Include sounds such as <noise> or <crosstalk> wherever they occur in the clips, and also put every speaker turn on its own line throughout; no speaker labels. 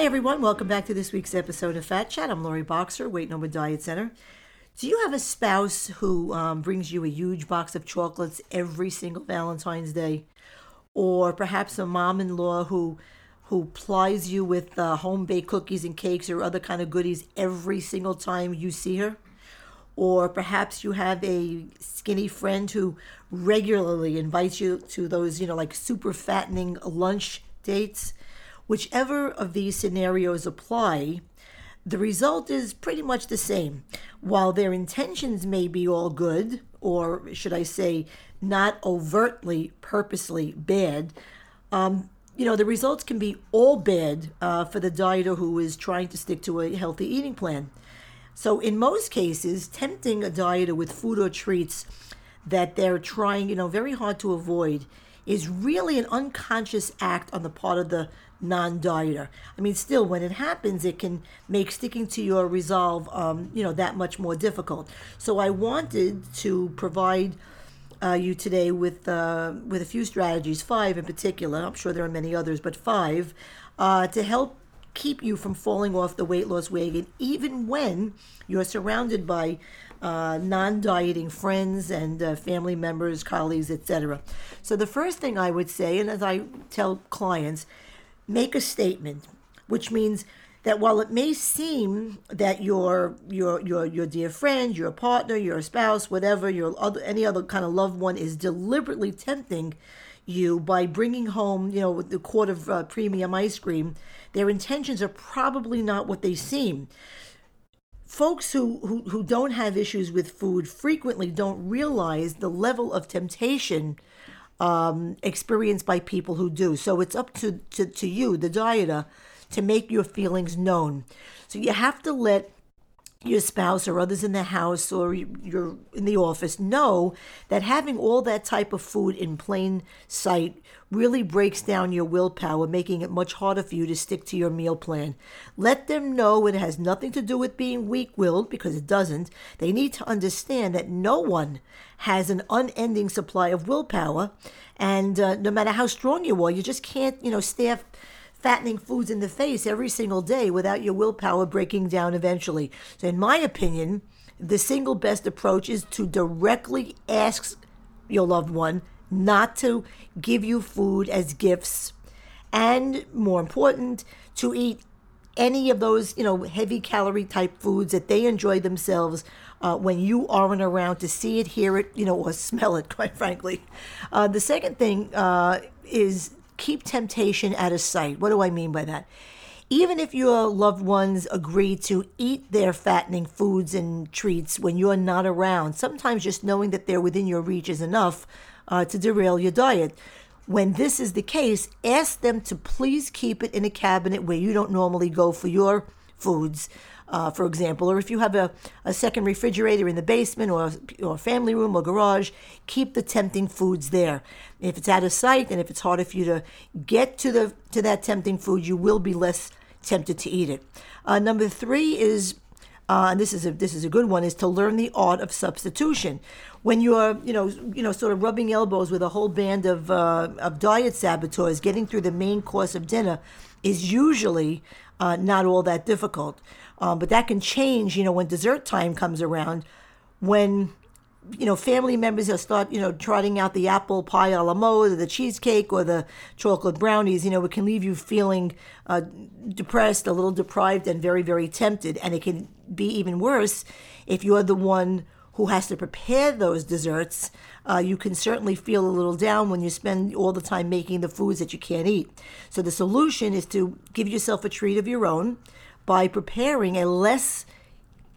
Hi, everyone. Welcome back to this week's episode of Fat Chat. I'm Lori Boxer, Weight Number Diet Center. Do you have a spouse who um, brings you a huge box of chocolates every single Valentine's Day? Or perhaps a mom in law who who plies you with uh, home baked cookies and cakes or other kind of goodies every single time you see her? Or perhaps you have a skinny friend who regularly invites you to those, you know, like super fattening lunch dates. Whichever of these scenarios apply, the result is pretty much the same. While their intentions may be all good, or should I say, not overtly, purposely bad, um, you know, the results can be all bad uh, for the dieter who is trying to stick to a healthy eating plan. So, in most cases, tempting a dieter with food or treats that they're trying, you know, very hard to avoid is really an unconscious act on the part of the non-dieter. I mean, still, when it happens, it can make sticking to your resolve, um, you know, that much more difficult. So I wanted to provide uh, you today with uh, with a few strategies, five in particular. I'm sure there are many others, but five uh, to help keep you from falling off the weight loss wagon, even when you're surrounded by uh, non-dieting friends and uh, family members, colleagues, etc. So the first thing I would say, and as I tell clients, make a statement, which means that while it may seem that your your your your dear friend, your partner, your spouse, whatever, your other any other kind of loved one is deliberately tempting you by bringing home, you know, the quart of uh, premium ice cream, their intentions are probably not what they seem. Folks who, who, who don't have issues with food frequently don't realize the level of temptation um, experienced by people who do. So it's up to, to, to you, the dieter, to make your feelings known. So you have to let your spouse or others in the house or you're in the office know that having all that type of food in plain sight really breaks down your willpower, making it much harder for you to stick to your meal plan. Let them know it has nothing to do with being weak willed, because it doesn't. They need to understand that no one has an unending supply of willpower, and uh, no matter how strong you are, you just can't, you know, staff fattening foods in the face every single day without your willpower breaking down eventually. So, in my opinion, the single best approach is to directly ask your loved one not to give you food as gifts, and more important, to eat any of those, you know, heavy calorie type foods that they enjoy themselves uh, when you aren't around to see it, hear it, you know, or <laughs> smell it, quite frankly. Uh, the second thing uh, is keep temptation out of sight. What do I mean by that? Even if your loved ones agree to eat their fattening foods and treats when you're not around, sometimes just knowing that they're within your reach is enough uh, to derail your diet. When this is the case, ask them to please keep it in a cabinet where you don't normally go for your foods uh, for example, or if you have a, a second refrigerator in the basement or, or family room or garage, keep the tempting foods there. If it's out of sight and if it's harder for you to get to the to that tempting food, you will be less tempted to eat it. Uh, number three is uh, and this is a this is a good one, is to learn the art of substitution. When you're, you know, you know, sort of rubbing elbows with a whole band of uh, of diet saboteurs, getting through the main course of dinner is usually uh, not all that difficult. Um, but that can change, you know, when dessert time comes around, when you know family members start, you know, trotting out the apple pie a la mode, or the cheesecake, or the chocolate brownies. You know, it can leave you feeling uh, depressed, a little deprived, and very, very tempted. And it can be even worse if you're the one who has to prepare those desserts, uh, you can certainly feel a little down when you spend all the time making the foods that you can't eat. So the solution is to give yourself a treat of your own by preparing a less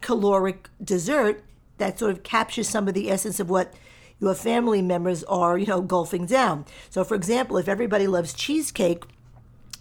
caloric dessert that sort of captures some of the essence of what your family members are, you know, gulping down. So, for example, if everybody loves cheesecake,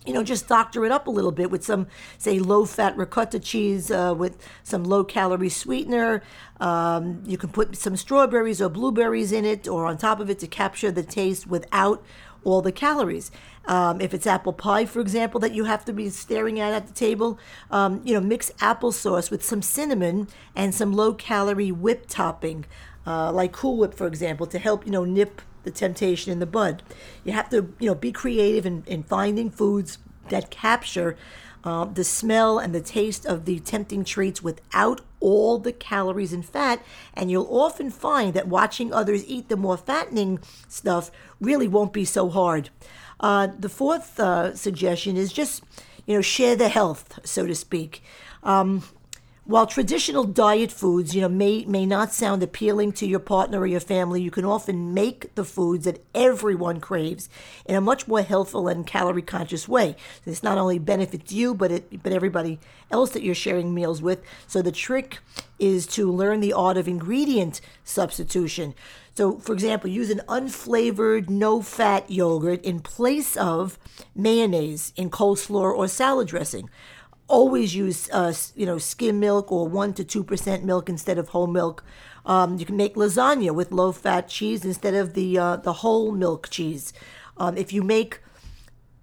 you know, just doctor it up a little bit with some, say, low fat ricotta cheese uh, with some low calorie sweetener. Um, you can put some strawberries or blueberries in it or on top of it to capture the taste without all the calories. Um, if it's apple pie, for example, that you have to be staring at at the table, um, you know, mix applesauce with some cinnamon and some low calorie whip topping, uh, like Cool Whip, for example, to help, you know, nip the temptation in the bud. You have to, you know, be creative in, in finding foods that capture uh, the smell and the taste of the tempting treats without all the calories and fat. And you'll often find that watching others eat the more fattening stuff really won't be so hard. Uh, the fourth uh, suggestion is just, you know, share the health, so to speak. Um, while traditional diet foods, you know, may may not sound appealing to your partner or your family, you can often make the foods that everyone craves in a much more healthful and calorie conscious way. This not only benefits you, but it but everybody else that you're sharing meals with. So the trick is to learn the art of ingredient substitution. So, for example, use an unflavored, no fat yogurt in place of mayonnaise in coleslaw or salad dressing always use uh, you know skim milk or one to two percent milk instead of whole milk. Um, you can make lasagna with low fat cheese instead of the uh, the whole milk cheese. Um, if you make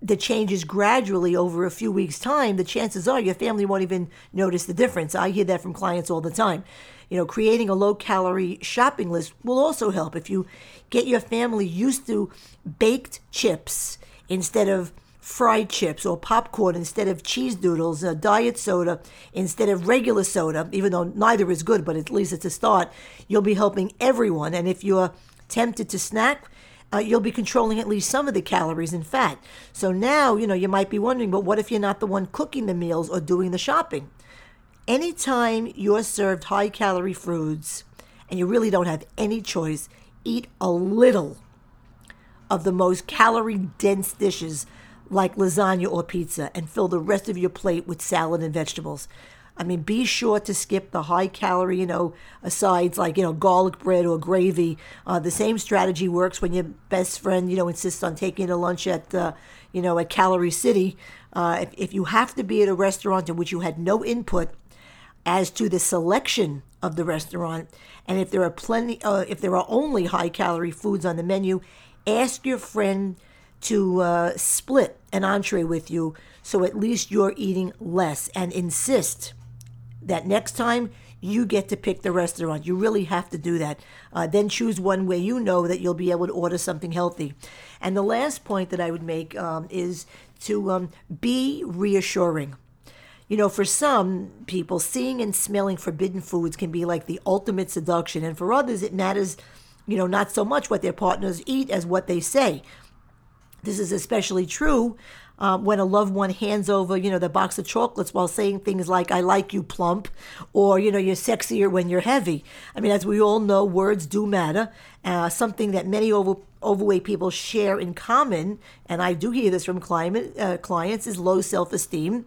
the changes gradually over a few weeks' time, the chances are your family won't even notice the difference. I hear that from clients all the time. You know, creating a low calorie shopping list will also help if you get your family used to baked chips instead of fried chips or popcorn instead of cheese doodles, diet soda instead of regular soda, even though neither is good, but at least it's a start, you'll be helping everyone. And if you're tempted to snack, uh, you'll be controlling at least some of the calories and fat. So now, you know, you might be wondering, but what if you're not the one cooking the meals or doing the shopping? Anytime you're served high calorie foods and you really don't have any choice, eat a little of the most calorie dense dishes like lasagna or pizza and fill the rest of your plate with salad and vegetables. I mean, be sure to skip the high calorie, you know, sides like, you know, garlic bread or gravy. Uh, the same strategy works when your best friend, you know, insists on taking you to lunch at, uh, you know, at Calorie City. Uh, if, if you have to be at a restaurant in which you had no input as to the selection of the restaurant, and if there are plenty, uh, if there are only high calorie foods on the menu, ask your friend to uh, split an entree with you so at least you're eating less and insist that next time you get to pick the restaurant. You really have to do that. Uh, then choose one where you know that you'll be able to order something healthy. And the last point that I would make um, is to um, be reassuring. You know, for some people, seeing and smelling forbidden foods can be like the ultimate seduction. And for others, it matters, you know, not so much what their partners eat as what they say. This is especially true uh, when a loved one hands over, you know, the box of chocolates while saying things like "I like you, plump," or you know, "You're sexier when you're heavy." I mean, as we all know, words do matter. Uh, something that many over, overweight people share in common, and I do hear this from climate, uh, clients, is low self-esteem.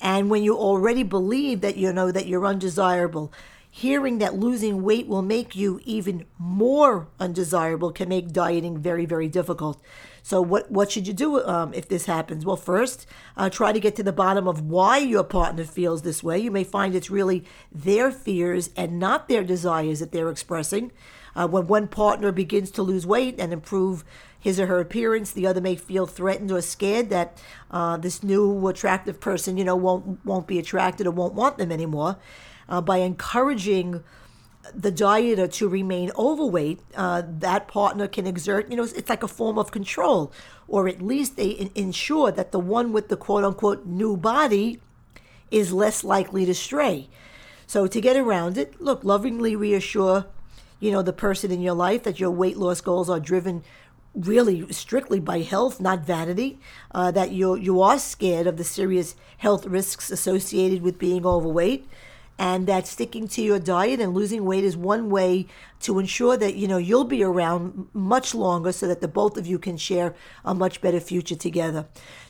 And when you already believe that you know that you're undesirable, hearing that losing weight will make you even more undesirable can make dieting very, very difficult. So, what, what should you do um, if this happens? Well, first, uh, try to get to the bottom of why your partner feels this way. You may find it's really their fears and not their desires that they're expressing. Uh, when one partner begins to lose weight and improve his or her appearance, the other may feel threatened or scared that uh, this new attractive person, you know, won't won't be attracted or won't want them anymore. Uh, by encouraging the dieter to remain overweight, uh, that partner can exert, you know, it's like a form of control, or at least they ensure that the one with the quote unquote new body is less likely to stray. So to get around it, look, lovingly reassure, you know, the person in your life that your weight loss goals are driven really strictly by health, not vanity. Uh, that you you are scared of the serious health risks associated with being overweight and that sticking to your diet and losing weight is one way to ensure that you know you'll be around much longer so that the both of you can share a much better future together.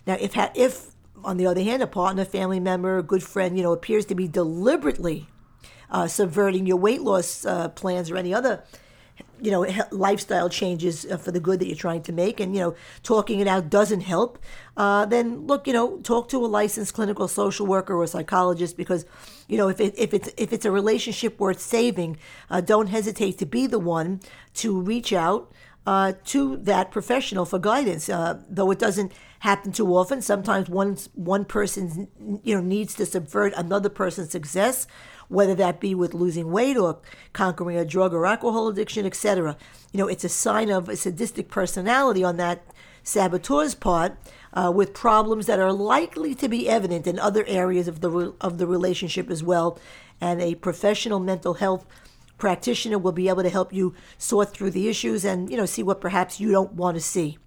Now if if on the other hand a partner family member a good friend you know appears to be deliberately uh, subverting your weight loss uh, plans or any other you know lifestyle changes uh, for the good that you're trying to make and you know talking it out doesn't help uh, then look you know talk to a licensed clinical social worker or psychologist because you know if, it, if it's if it's a relationship worth saving uh, don't hesitate to be the one to reach out uh, to that professional for guidance uh, though it doesn't happen too often sometimes one one person you know needs to subvert another person's success whether that be with losing weight or conquering a drug or alcohol addiction, etc. You know, it's a sign of a sadistic personality on that saboteur's part uh, with problems that are likely to be evident in other areas of the re- of the relationship as well, and a professional mental health practitioner will be able to help you sort through the issues and you know see what perhaps you don't want to see.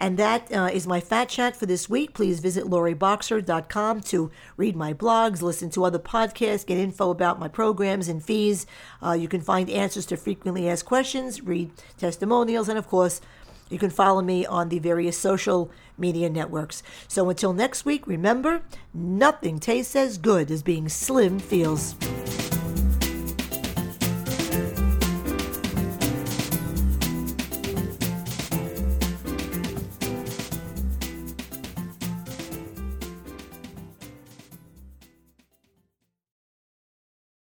And that uh, is my fat chat for this week. Please visit loriboxer.com to read my blogs, listen to other podcasts, get info about my programs and fees. Uh, you can find answers to frequently asked questions, read testimonials, and of course, you can follow me on the various social media networks. So until next week, remember, nothing tastes as good as being slim feels.